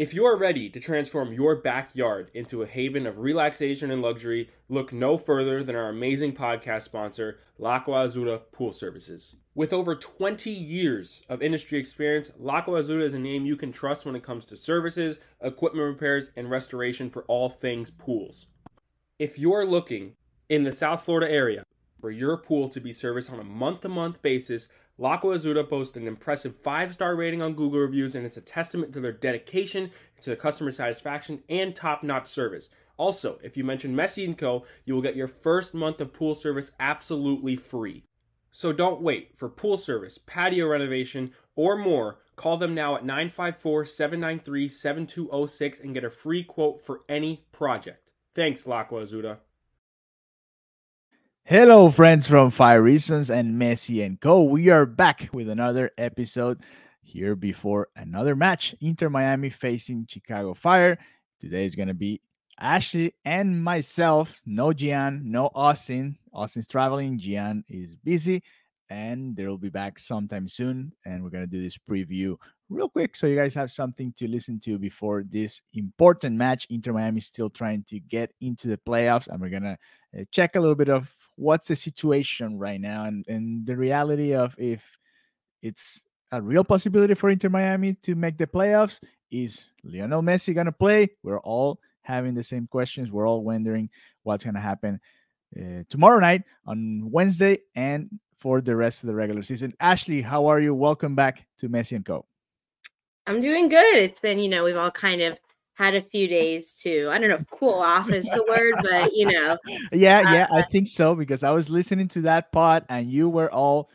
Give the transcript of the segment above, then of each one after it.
If you are ready to transform your backyard into a haven of relaxation and luxury, look no further than our amazing podcast sponsor, L'Acqua Azzurra Pool Services. With over 20 years of industry experience, L'Acqua Azzurra is a name you can trust when it comes to services, equipment repairs, and restoration for all things pools. If you're looking in the South Florida area for your pool to be serviced on a month to month basis, L'Acqua Azzurra boasts an impressive five star rating on Google reviews, and it's a testament to their dedication to customer satisfaction and top notch service. Also, if you mention Messi & Co., you will get your first month of pool service absolutely free. So don't wait for pool service, patio renovation, or more. Call them now at 954 793 7206 and get a free quote for any project. Thanks, L'Acqua Azzurra. Hello, friends from Five Reasons and Messi and Co. We are back with another episode here before another match. Inter Miami facing Chicago Fire. Today is going to be Ashley and myself. No Gian, no Austin. Austin's traveling. Gian is busy, and they'll be back sometime soon. And we're going to do this preview real quick so you guys have something to listen to before this important match. Inter Miami is still trying to get into the playoffs, and we're going to uh, check a little bit of what's the situation right now and, and the reality of if it's a real possibility for Inter Miami to make the playoffs. Is Lionel Messi going to play? We're all having the same questions. We're all wondering what's going to happen uh, tomorrow night on Wednesday and for the rest of the regular season. Ashley, how are you? Welcome back to Messi and Co. I'm doing good. It's been, you know, we've all kind of had a few days to I don't know if cool off is the word, but you know. Yeah, yeah, uh, I think so because I was listening to that pod and you were all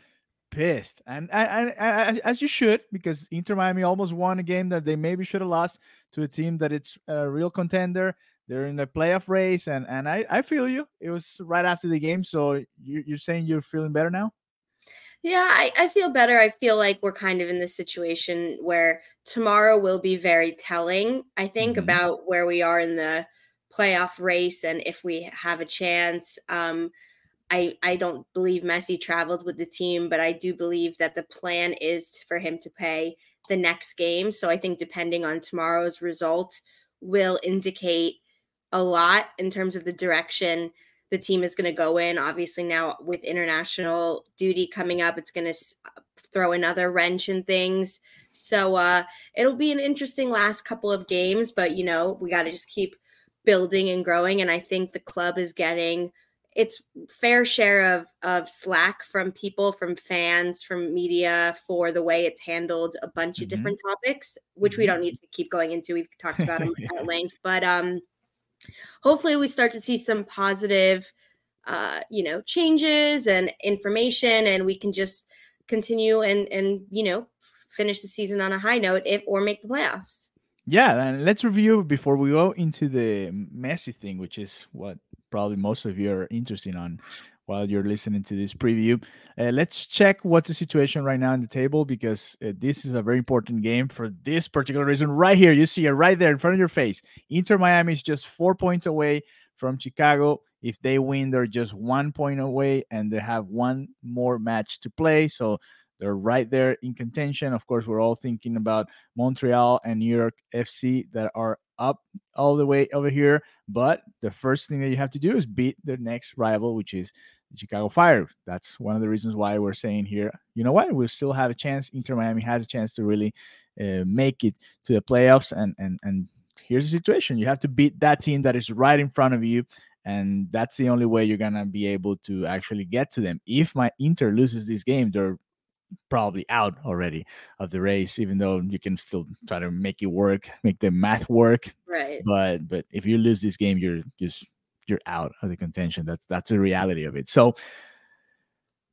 pissed, and, and, and, as you should because Inter Miami almost won a game that they maybe should have lost to a team that it's a real contender. They're in the playoff race, and and I I feel you. It was right after the game, so you, you're saying you're feeling better now. Yeah, I, I feel better. I feel like we're kind of in this situation where tomorrow will be very telling, I think, mm-hmm. about where we are in the playoff race and if we have a chance. Um, I, I don't believe Messi traveled with the team, but I do believe that the plan is for him to play the next game. So I think depending on tomorrow's result will indicate a lot in terms of the direction the team is going to go in. Obviously, now with international duty coming up, it's going to uh, throw another wrench in things. So uh, it'll be an interesting last couple of games, but you know, we got to just keep building and growing. And I think the club is getting its fair share of of slack from people, from fans, from media for the way it's handled a bunch mm-hmm. of different topics, which mm-hmm. we don't need to keep going into. We've talked about them at length, but um, hopefully we start to see some positive uh, you know changes and information and we can just continue and and you know finish the season on a high note if or make the playoffs. Yeah and let's review before we go into the Messi thing which is what probably most of you are interested on while you're listening to this preview. Uh, let's check what's the situation right now in the table because uh, this is a very important game for this particular reason. Right here, you see it right there in front of your face. Inter Miami is just four points away from Chicago. If they win, they're just one point away and they have one more match to play. So they're right there in contention. Of course, we're all thinking about Montreal and New York FC that are up all the way over here. But the first thing that you have to do is beat their next rival, which is the Chicago Fire. That's one of the reasons why we're saying here, you know what, we still have a chance. Inter Miami has a chance to really uh, make it to the playoffs. And and and here's the situation: you have to beat that team that is right in front of you, and that's the only way you're gonna be able to actually get to them. If my Inter loses this game, they're probably out already of the race even though you can still try to make it work make the math work right but but if you lose this game you're just you're out of the contention. That's that's the reality of it. So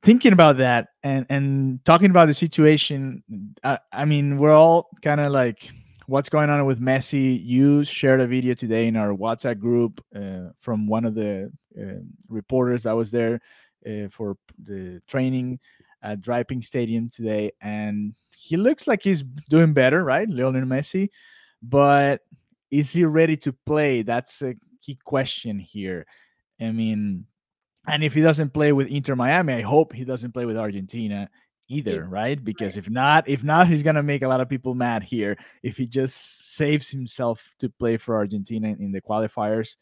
thinking about that and and talking about the situation, I, I mean, we're all kind of like what's going on with Messi. You shared a video today in our WhatsApp group uh, from one of the uh, reporters that was there uh, for the training at DRV PNK Stadium today, and he looks like he's doing better, right, Lionel Messi? But is he ready to play? That's a key question here. I mean, and if he doesn't play with Inter Miami, I hope he doesn't play with Argentina either, right? Because if not, if not, he's gonna make a lot of people mad here. If he just saves himself to play for Argentina in the qualifiers,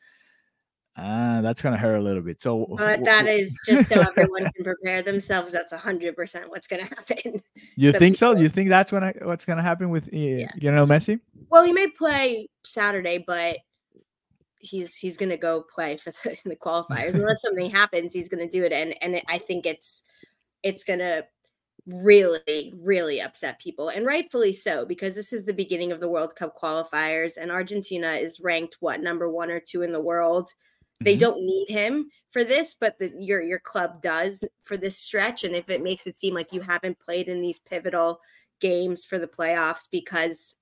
uh, that's gonna hurt a little bit. So, but that is just so everyone can prepare themselves. That's a hundred percent what's gonna happen. You think so? You think that's when what's gonna happen with uh, yeah. you know Messi? Well, he may play Saturday, but he's he's gonna go play for the, the qualifiers unless something happens. He's gonna do it, and and I think it's it's gonna really really upset people and rightfully so because this is the beginning of the world cup qualifiers and argentina is ranked what number one or two in the world they mm-hmm. don't need him for this, but the, your your club does for this stretch. And if it makes it seem like you haven't played in these pivotal games for the playoffs because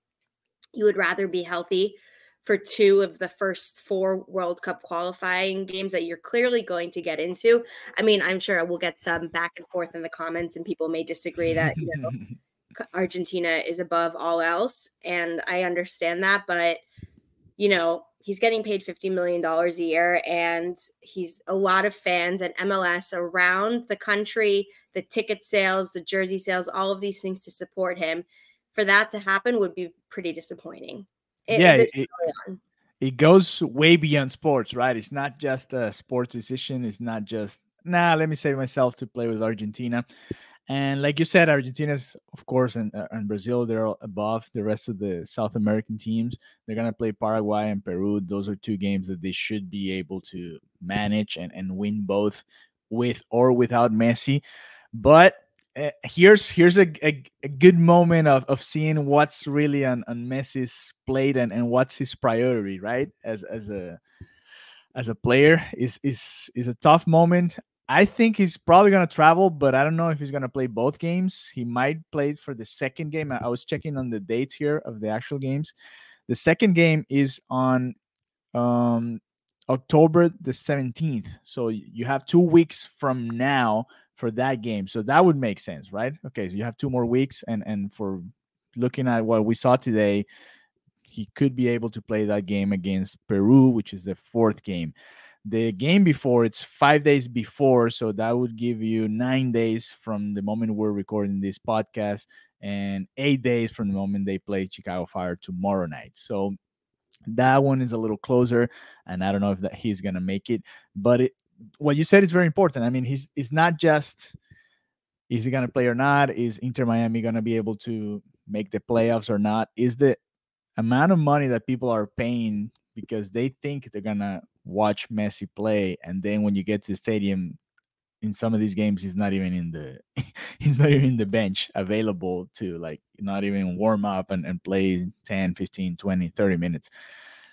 you would rather be healthy for two of the first four World Cup qualifying games that you're clearly going to get into. I mean, I'm sure we'll get some back and forth in the comments, and people may disagree that you know Argentina is above all else, and I understand that, but you know he's getting paid $50 million a year and he's a lot of fans and MLS around the country, the ticket sales, the jersey sales, all of these things to support him. For that to happen would be pretty disappointing. It, yeah, it, it goes way beyond sports, right? It's not just a sports decision. It's not just, nah, let me save myself to play with Argentina. And like you said, Argentina's, of course, and, uh, and Brazil, they're above the rest of the South American teams. They're going to play Paraguay and Peru. Those are two games that they should be able to manage and, and win both with or without Messi. But uh, here's here's a, a, a, good moment of, of seeing what's really on, on Messi's plate and, and what's his priority, right? As as a as a player is is is a tough moment. I think he's probably going to travel, but I don't know if he's going to play both games. He might play for the second game. I was checking on the dates here of the actual games. The second game is on um, October the 17th. So you have two weeks from now for that game. So that would make sense, right? Okay, so you have two more weeks. And, and for looking at what we saw today, he could be able to play that game against Peru, which is the fourth game. The game before, it's five days before. So that would give you nine days from the moment we're recording this podcast and eight days from the moment they play Chicago Fire tomorrow night. So that one is a little closer. And I don't know if that he's to make it. But it, what you said is very important. I mean, he's it's not just is he to play or not? Is Inter Miami to be able to make the playoffs or not? Is the amount of money that people are paying because they think they're to watch Messi play, and then when you get to the stadium, in some of these games, he's not even in the he's not even in the bench available to like not even warm up and, and play 10, 15, 20, 30 minutes.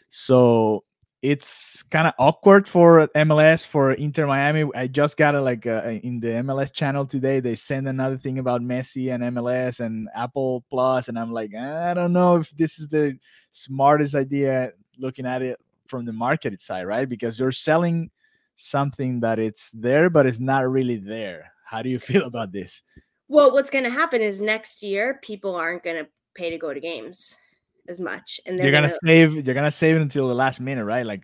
So it's kind of awkward for MLS for Inter Miami. I just got a like uh, in the MLS channel today. They send another thing about Messi and MLS and Apple Plus, and I'm like, I don't know if this is the smartest idea. Looking at it from the market side, right? Because you're selling something that it's there, but it's not really there. How do you feel about this? Well, what's going to happen is next year people aren't going to pay to go to games as much, and they're, gonna, gonna save. They're gonna save it until the last minute, right? Like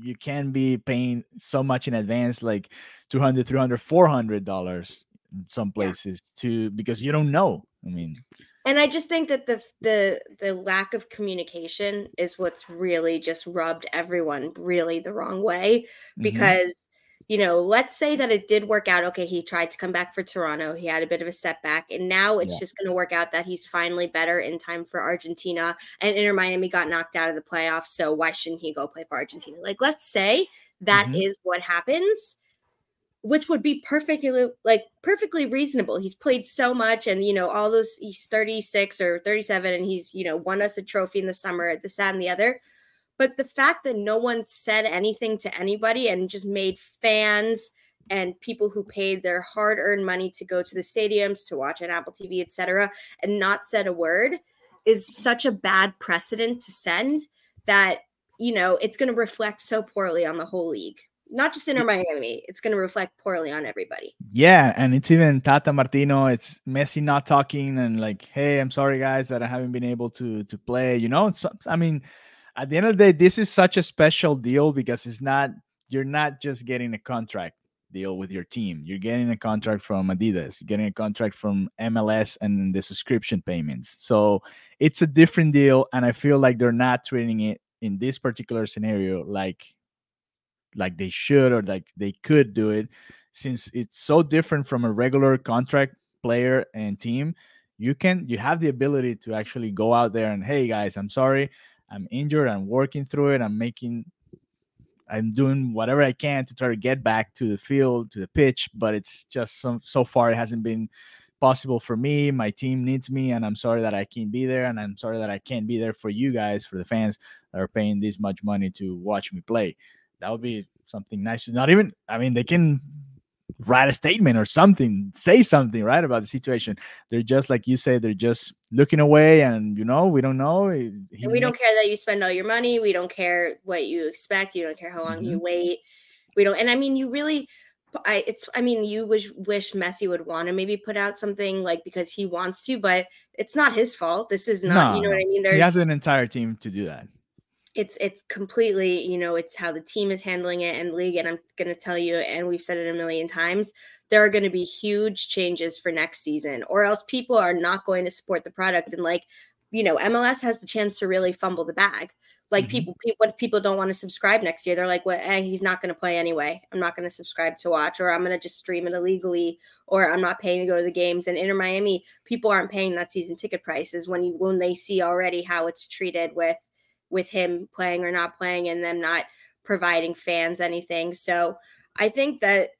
you can be paying so much in advance, like 200 300 400 dollars some places yeah. to because you don't know. I mean, and i just think that the the the lack of communication is what's really just rubbed everyone really the wrong way mm-hmm. because mm-hmm. you know let's say that it did work out okay he tried to come back for toronto he had a bit of a setback and now it's yeah. just going to work out that he's finally better in time for argentina and inter miami got knocked out of the playoffs so why shouldn't he go play for argentina like let's say that mm-hmm. is what happens which would be perfectly like perfectly reasonable. He's played so much and you know all those he's 36 or 37 and he's you know won us a trophy in the summer this that and the other. But the fact that no one said anything to anybody and just made fans and people who paid their hard-earned money to go to the stadiums to watch on Apple TV, etc., and not said a word is such a bad precedent to send that you know it's going to reflect so poorly on the whole league not just Inter Miami. It's going to reflect poorly on everybody. Yeah, and it's even Tata Martino. It's Messi not talking and like, hey, I'm sorry guys that I haven't been able to to play. You know, so, I mean, at the end of the day, this is such a special deal because it's not you're not just getting a contract deal with your team. You're getting a contract from Adidas. You're getting a contract from MLS and the subscription payments. So it's a different deal, and I feel like they're not treating it in this particular scenario like like they should or like they could do it since it's so different from a regular contract player and team you can you have the ability to actually go out there and hey guys i'm sorry i'm injured i'm working through it i'm making i'm doing whatever i can to try to get back to the field to the pitch but it's just so, so far it hasn't been possible for me my team needs me and i'm sorry that i can't be there and i'm sorry that i can't be there for you guys for the fans that are paying this much money to watch me play that would be something nice. Not even, I mean, they can write a statement or something, say something, right, about the situation. They're just like you say, they're just looking away, and you know, we don't know. He and we don't care that you spend all your money. We don't care what you expect. You don't care how long mm-hmm. you wait. We don't, and I mean, you really. I it's I mean you wish wish Messi would want to maybe put out something like because he wants to, but it's not his fault. This is not no, you know what I mean. There's, he has an entire team to do that it's it's completely you know it's how the team is handling it and league and i'm going to tell you and we've said it a million times there are going to be huge changes for next season or else people are not going to support the product and like you know mls has the chance to really fumble the bag. Like mm-hmm. people, people what people don't want to subscribe next year? They're like well eh, he's not going to play anyway. I'm not going to subscribe to watch or i'm going to just stream it illegally or i'm not paying to go to the games. And inter miami people aren't paying that season ticket prices when you when they see already how it's treated with with him playing or not playing and them not providing fans anything. So I think that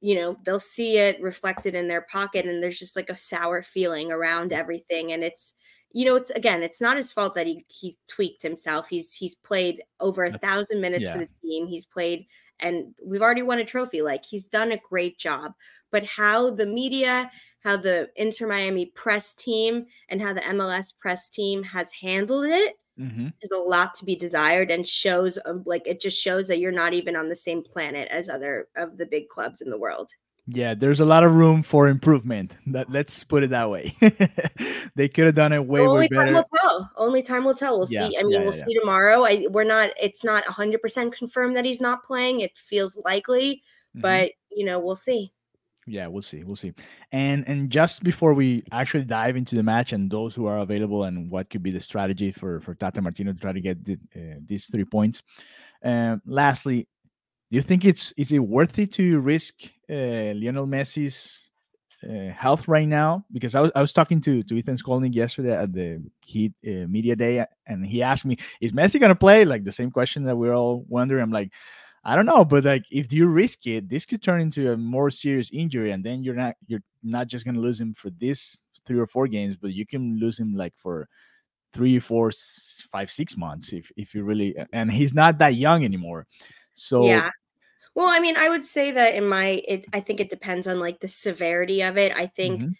you know they'll see it reflected in their pocket and there's just like a sour feeling around everything. And it's you know it's again it's not his fault that he he tweaked himself. He's he's played over a thousand minutes yeah. for the team. He's played and we've already won a trophy. Like he's done a great job. But how the media how the inter miami press team and how the mls press team has handled it mm-hmm. is a lot to be desired and shows um, like it just shows that you're not even on the same planet as other of the big clubs in the world. Yeah there's a lot of room for improvement. That let's put it that way. They could have done it way, only way better. time will tell. Only time will tell. We'll yeah, see i mean yeah, we'll yeah, see tomorrow. I we're not it's not 100% confirmed that he's not playing. It feels likely mm-hmm. but you know we'll see yeah we'll see we'll see. And and just before we actually dive into the match and those who are available and what could be the strategy for for tata martino to try to get the, uh, these three points uh, lastly do you think it's is it worthy to risk uh, lionel messi's uh, health right now? Because I was, I was talking to to Ethan Skolnick yesterday at the Heat uh, media day and he asked me is Messi gonna play? Like the same question that we're all wondering. I'm like I don't know, but like if you risk it, this could turn into a more serious injury, and then you're not you're not just gonna lose him for this three or four games, but you can lose him like for three, four, five, six months if if you really. And he's not that young anymore, so yeah. Well, I mean, I would say that in my, it, I think it depends on like the severity of it. I think mm-hmm.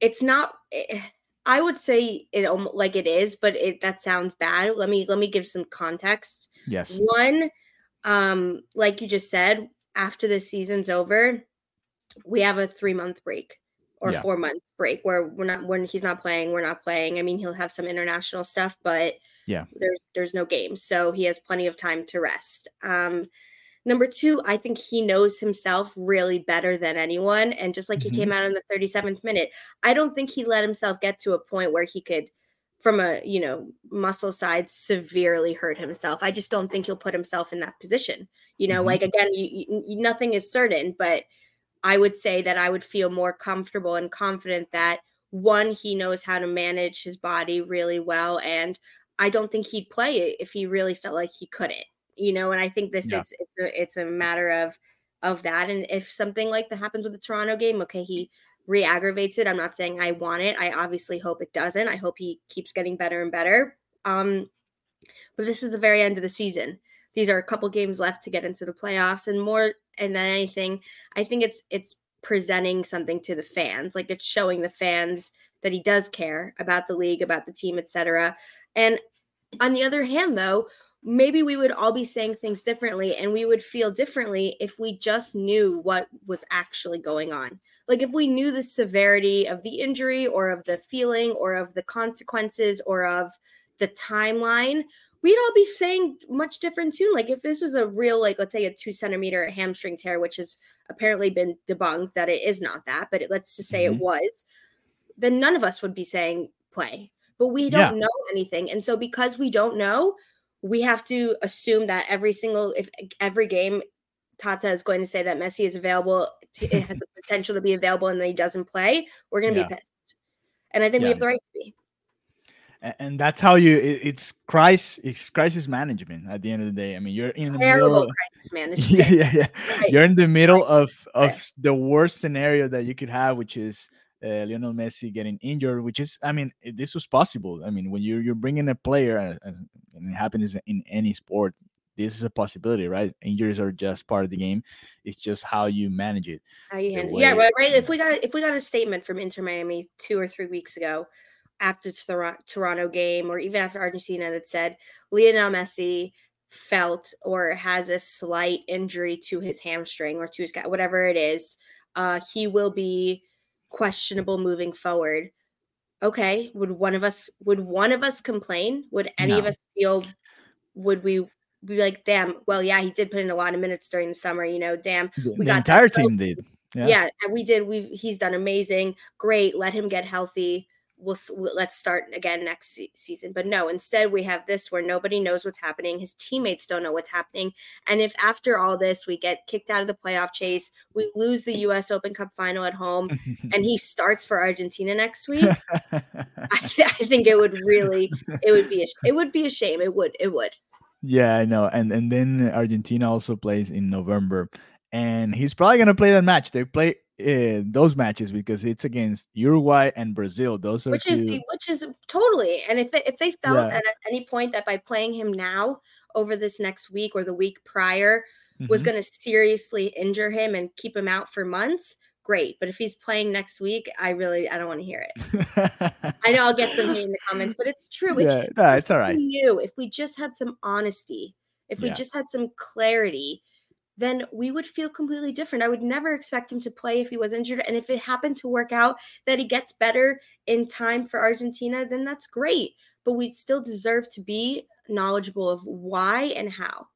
it's not. It, eh, I would say it like it is, but it that sounds bad. Let me let me give some context. Yes. One, um, like you just said, after the season's over, we have a three month break or yeah. four month break where we're not when he's not playing, we're not playing. I mean, he'll have some international stuff, but yeah, there's there's no games, so he has plenty of time to rest. Um, number two, I think he knows himself really better than anyone, and just like mm-hmm. he came out in the 37th minute, I don't think he let himself get to a point where he could from a you know muscle side severely hurt himself i just don't think he'll put himself in that position you know mm-hmm. like again you, you, nothing is certain but i would say that i would feel more comfortable and confident that one he knows how to manage his body really well and i don't think he'd play it if he really felt like he couldn't you know and i think this yeah. is it's a, it's a matter of of that and if something like that happens with the toronto game okay he re-aggravates it. I'm not saying I want it. I obviously hope it doesn't. I hope he keeps getting better and better. Um, But this is the very end of the season. These are a couple games left to get into the playoffs, and more and than anything, I think it's it's presenting something to the fans. Like it's showing the fans that he does care about the league, about the team, etc. And on the other hand, though, maybe we would all be saying things differently and we would feel differently if we just knew what was actually going on. Like if we knew the severity of the injury or of the feeling or of the consequences or of the timeline, we'd all be saying much different too. Like if this was a real, like let's say a two centimeter hamstring tear, which has apparently been debunked that it is not that, but it, let's just say mm-hmm. it was, then none of us would be saying play. But we don't yeah. know anything. And so because we don't know, we have to assume that every single if every game Tata is going to say that Messi is available, to, it has the potential to be available, and then he doesn't play, we're going to yeah. be pissed. And I think yeah. we have the right to be. And that's how you. It's crisis. It's crisis management. At the end of the day, I mean, you're in the Terrible middle. crisis management. Yeah, yeah, yeah. Right. You're in the middle of of the worst scenario that you could have, which is uh, Lionel Messi getting injured, which is, I mean, this was possible. I mean, when you're you're bringing a player, uh, and it happens in any sport, this is a possibility, right? Injuries are just part of the game. It's just how you manage it. How you handle, yeah, right, right. If we got if we got a statement from Inter Miami two or three weeks ago after the Toronto game, or even after Argentina, that said Lionel Messi felt or has a slight injury to his hamstring or to his whatever it is, uh, he will be questionable moving forward okay would one of us would one of us complain would any no. of us feel would we be like damn well yeah he did put in a lot of minutes during the summer you know damn we the got entire team did yeah. yeah and we did we he's done amazing great let him get healthy we'll, we'll, let's start again next se- season. But no, instead we have this where nobody knows what's happening. His teammates don't know what's happening. And if after all this we get kicked out of the playoff chase, we lose the U.S. Open Cup final at home, and he starts for Argentina next week, I, th- I, think it would really, it would be, a, it would be a shame. It would, it would. Yeah, I know. And and then Argentina also plays in November and he's probably going to play that match. They play uh, those matches because it's against Uruguay and Brazil. Those are which two... is the, which is totally. And if they, if they felt yeah. at any point that by playing him now over this next week or the week prior mm-hmm. was going to seriously injure him and keep him out for months, great. But if he's playing next week, I really I don't want to hear it. I know I'll get some hate in the comments, but it's true. It's, yeah, no, it's all right. Knew if we just had some honesty, if we yeah. just had some clarity then we would feel completely different. I would never expect him to play if he was injured. And if it happened to work out that he gets better in time for Argentina, then that's great. But we still deserve to be knowledgeable of why and how.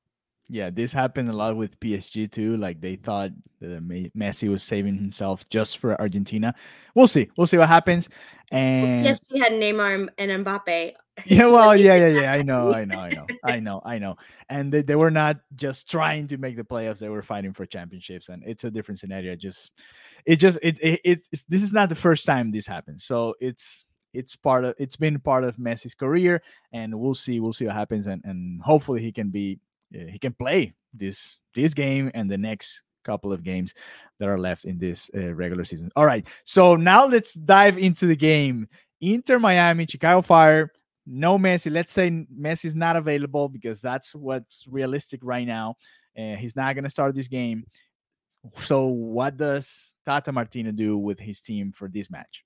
Yeah, this happened a lot with PSG too. Like they thought that Messi was saving himself just for Argentina. We'll see. We'll see what happens. And yes, we had Neymar and Mbappe yeah well yeah yeah yeah i know i know i know i know i know. And they, they were not just trying to make the playoffs they were fighting for championships and it's a different scenario just it just it, it it's this is not the first time this happens so it's it's part of it's been part of messi's career and we'll see we'll see what happens and and hopefully he can be uh, he can play this this game and the next couple of games that are left in this uh, regular season. All right so now let's dive into the game. Inter Miami, Chicago Fire no Messi. Let's say Messi is not available because that's what's realistic right now. and he's not going to start this game. So, what does Tata Martino do with his team for this match?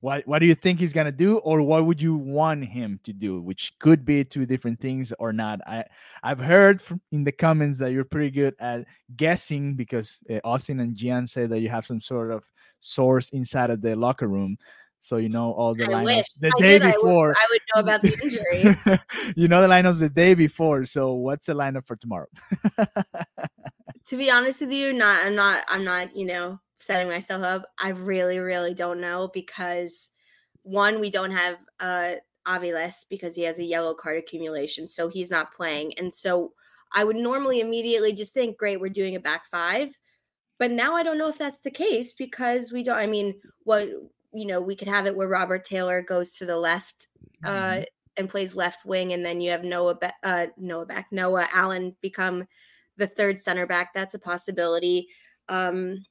What what do you think he's gonna do, or what would you want him to do? Which could be two different things or not. I I've heard from, in the comments that you're pretty good at guessing because uh, Austin and Gian say that you have some sort of source inside of the locker room, so you know all the I lineups wish. the I day did, before. I would, I would, know about the injury. you know the lineups the day before. So what's the lineup for tomorrow? to be honest with you, not I'm not I'm not you know setting myself up. I really, really don't know because one, we don't have uh Aviles because he has a yellow card accumulation, so he's not playing. And so I would normally immediately just think, great, we're doing a back five. But now I don't know if that's the case because we don't. I mean, what you know, we could have it where Robert Taylor goes to the left uh, mm-hmm. and plays left wing, and then you have Noah Be- uh, Noah back Noah Allen become the third center back. That's a possibility. Um,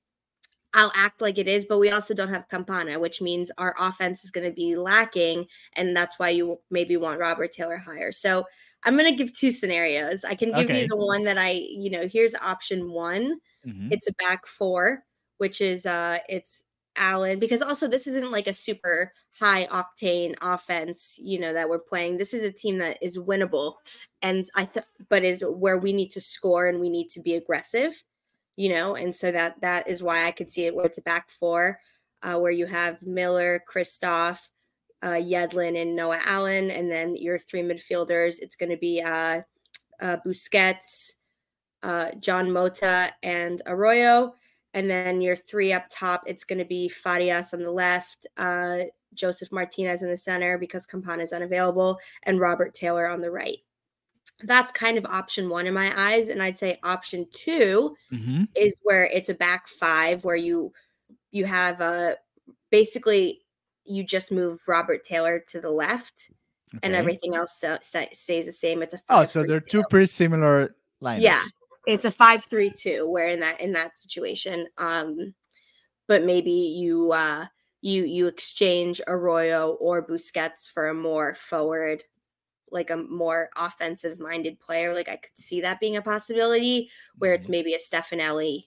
I'll act like it is, but we also don't have Campana, which means our offense is going to be lacking, and that's why you maybe want Robert Taylor higher. So I'm going to give two scenarios. I can give okay. you the one that I, you know, here's option one. Mm-hmm. It's a back four, which is uh, it's Allen because also this isn't like a super high octane offense, you know, that we're playing. This is a team that is winnable, and I th- but is where we need to score and we need to be aggressive you know, and so that that is why I could see it where it's a back four, uh, where you have Miller, Kryvtsov, uh, Yedlin, and Noah Allen, and then your three midfielders. It's going to be uh, uh, Busquets, uh, Jean Mota, and Arroyo, and then your three up top. It's going to be Farias on the left, uh, Josef Martinez in the center because Campana is unavailable, and Robert Taylor on the right that's kind of option one in my eyes and i'd say option 2 mm-hmm. is where it's a back five where you you have a basically you just move robert taylor to the left okay. and everything else stays the same it's a oh so they're two pretty similar lines yeah it's a five three two where in that in that situation um but maybe you uh you you exchange arroyo or busquets for a more forward like a more offensive minded player. Like I could see that being a possibility where it's mm-hmm. maybe a Stefanelli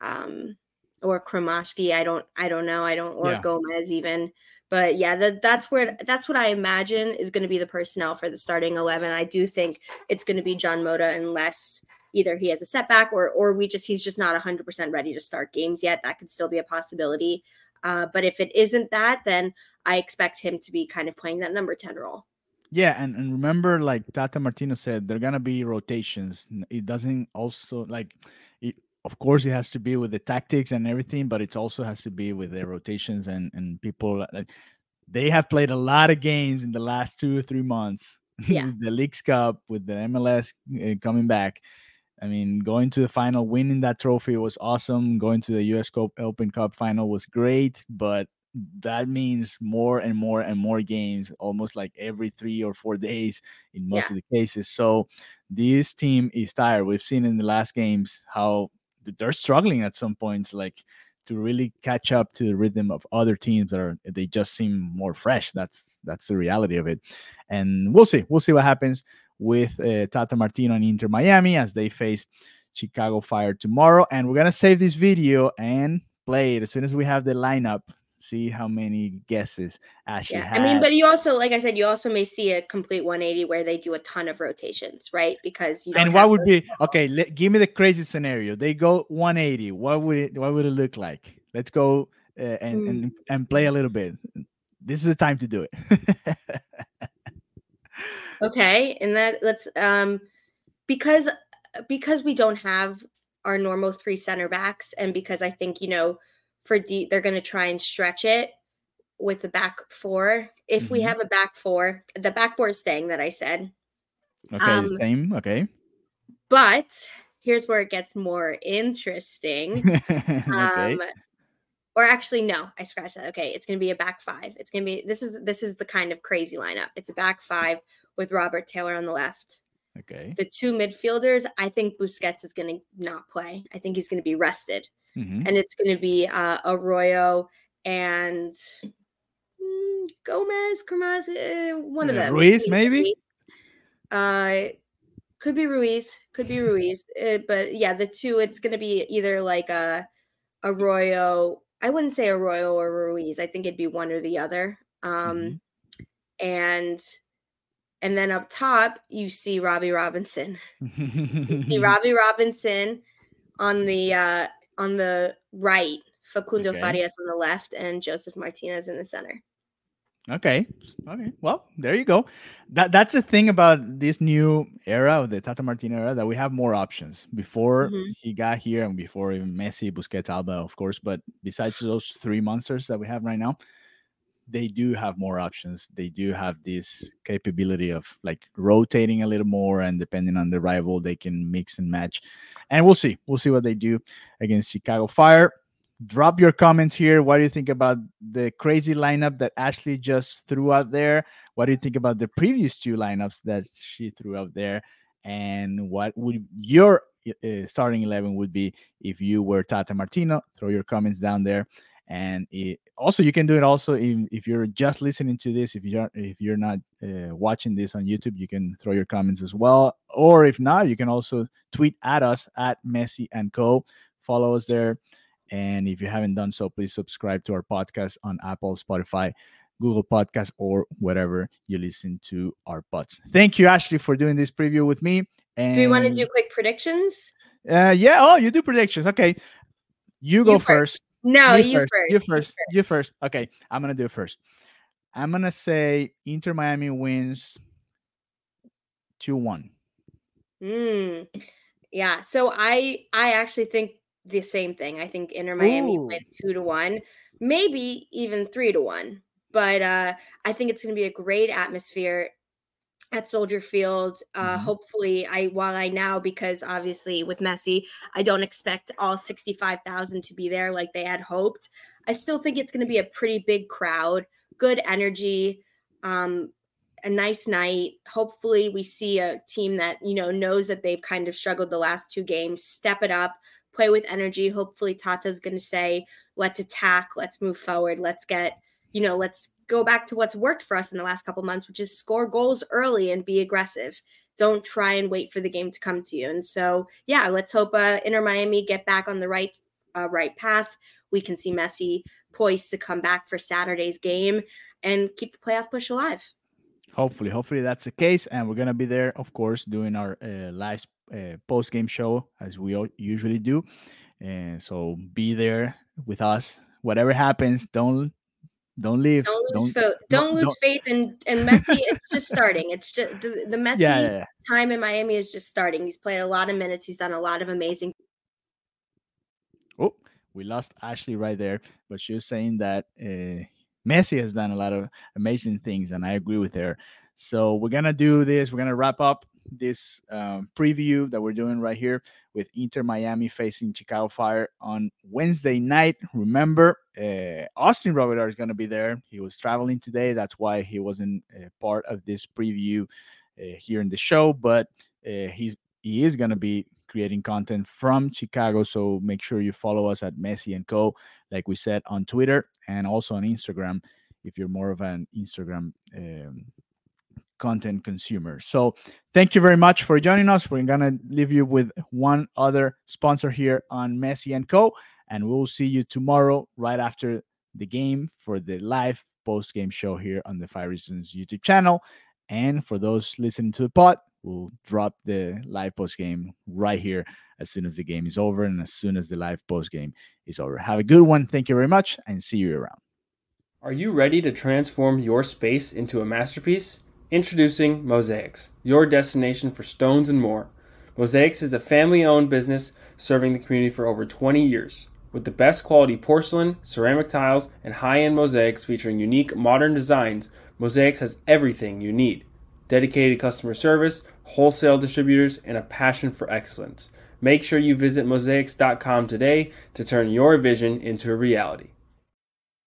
um, or Cremaschi. I don't I don't know. I don't or yeah. Gomez even. But yeah, that that's where that's what I imagine is going to be the personnel for the starting eleven. I do think it's going to be Jean Mota unless either he has a setback or or we just he's just not 100% ready to start games yet. That could still be a possibility. Uh, but if it isn't that, then I expect him to be kind of playing that number 10 role. Yeah, and, and remember, like Tata Martino said, there are gonna be rotations. It doesn't also like, it, of course, it has to be with the tactics and everything, but it also has to be with the rotations and and people. Like, they have played a lot of games in the last two or three months. Yeah, the Leagues Cup with the MLS uh, coming back. I mean, going to the final, winning that trophy was awesome. Going to the U.S. Open Cup final was great, but that means more and more and more games almost like every three or four days in most yeah. of the cases. So this team is tired. We've seen in the last games how they're struggling at some points like to really catch up to the rhythm of other teams that are they just seem more fresh. That's that's the reality of it. And we'll see. We'll see what happens with uh, tata martino and inter miami as they face chicago fire tomorrow. And we're gonna save this video and play it as soon as we have the lineup see how many guesses Ashley yeah, had. I mean, but you also, like I said, you also may see a complete 180 where they do a ton of rotations, right? Because you and what would be okay? Let, give me the crazy scenario. They go 180. What would it? What would it look like? Let's go uh, and, mm. and and play a little bit. This is the time to do it. okay, and that let's um because because we don't have our normal three center backs, and because I think you know for D, they're going to try and stretch it with the back four. If mm-hmm. we have a back four, the back four is staying that I said. Okay, um, same. Okay. But here's where it gets more interesting. okay. Um, or actually, no, I scratched that. Okay, it's gonna be a back five. It's gonna be this is this is the kind of crazy lineup. It's a back five with Robert Taylor on the left. Okay. The two midfielders, I think Busquets is gonna not play. I think he's gonna be rested mm-hmm. and it's going to be uh, Arroyo and mm, Gomez, Cremas, eh, one of them. Ruiz, maybe. Uh, could be Ruiz, could be Ruiz, uh, but yeah, the two. It's going to be either like a Arroyo. I wouldn't say Arroyo or Ruiz. I think it'd be one or the other. Um, mm-hmm. and and then up top you see Robbie Robinson. you see Robbie Robinson on the uh, on the right, Facundo okay. Farias on the left, and Josef Martinez in the center. Okay. Okay. Well, there you go. That that's the thing about this new era of the Tata Martino era that we have more options. Before mm-hmm. he got here and before even Messi, Busquets, Alba, of course, but besides those three monsters that we have right now, they do have more options. They do have this capability of like rotating a little more, and depending on the rival, they can mix and match. And we'll see. We'll see what they do against Chicago Fire. Drop your comments here. What do you think about the crazy lineup that Ashley just threw out there? What do you think about the previous two lineups that she threw out there? And what would your uh, starting 11 would be if you were Tata Martino? Throw your comments down there and it, also you can do it also if, if you're just listening to this if you're if you're not uh, watching this on youtube you can throw your comments as well. Or if not you can also tweet at us at messi and co. Follow us there. And if you haven't done so please subscribe to our podcast on apple spotify google podcast or wherever you listen to our pods. Thank you ashley for doing this preview with me. And do you want to do quick predictions? Uh yeah. Oh you do predictions. Okay. You, you go first. first no, you, you first, first. You first. You first. Okay, I'm gonna do it first. I'm gonna say Inter Miami wins two one. Mm. Yeah. So I I actually think the same thing. I think Inter Miami win two to one, maybe even three to one. But uh, I think it's going to be a great atmosphere at Soldier Field. Uh, mm-hmm. Hopefully, I while I now because obviously with Messi, I don't expect all sixty five thousand to be there like they had hoped. I still think it's going to be a pretty big crowd, good energy, um, a nice night. Hopefully, we see a team that you know knows that they've kind of struggled the last two games, step it up, play with energy. Hopefully, Tata's going to say, "Let's attack, let's move forward, let's get." You know, let's go back to what's worked for us in the last couple months, which is score goals early and be aggressive. Don't try and wait for the game to come to you. And so, yeah, let's hope uh, Inter Miami get back on the right uh, right path. We can see Messi poised to come back for Saturday's game and keep the playoff push alive. Hopefully, hopefully that's the case, and we're gonna be there, of course, doing our uh, live uh, post game show as we usually do. And so, be there with us. Whatever happens, don't don't leave. Don't lose, don't, fo- don't, don't lose faith in, in Messi. it's just starting. It's just the, the Messi yeah, yeah, yeah. time in Miami is just starting. He's played a lot of minutes. He's done a lot of amazing. Oh, we lost Ashley right there, but she was saying that uh, Messi has done a lot of amazing things, and I agree with her. So we're gonna do this. We're gonna wrap up this um, preview that we're doing right here with Inter Miami facing Chicago Fire on Wednesday night. Remember, uh, Austin Robillard is going to be there. He was traveling today. That's why he wasn't part of this preview uh, here in the show, but uh, he's he is going to be creating content from Chicago. So make sure you follow us at Messi and Co. Like we said on Twitter and also on Instagram if you're more of an Instagram um, content consumers. So thank you very much for joining us. We're gonna leave you with one other sponsor here on Messi and Co. And we'll see you tomorrow right after the game for the live post game show here on the Five Reasons YouTube channel. And for those listening to the pod, we'll drop the live post game right here as soon as the game is over and as soon as the live post game is over. Have a good one. Thank you very much and see you around. Are you ready to transform your space into a masterpiece? Introducing Mosaics, your destination for stones and more. Mosaics is a family owned business serving the community for over 20 years. With the best quality porcelain, ceramic tiles, and high end mosaics featuring unique modern designs, Mosaics has everything you need dedicated customer service, wholesale distributors, and a passion for excellence. Make sure you visit mosaics.com today to turn your vision into a reality.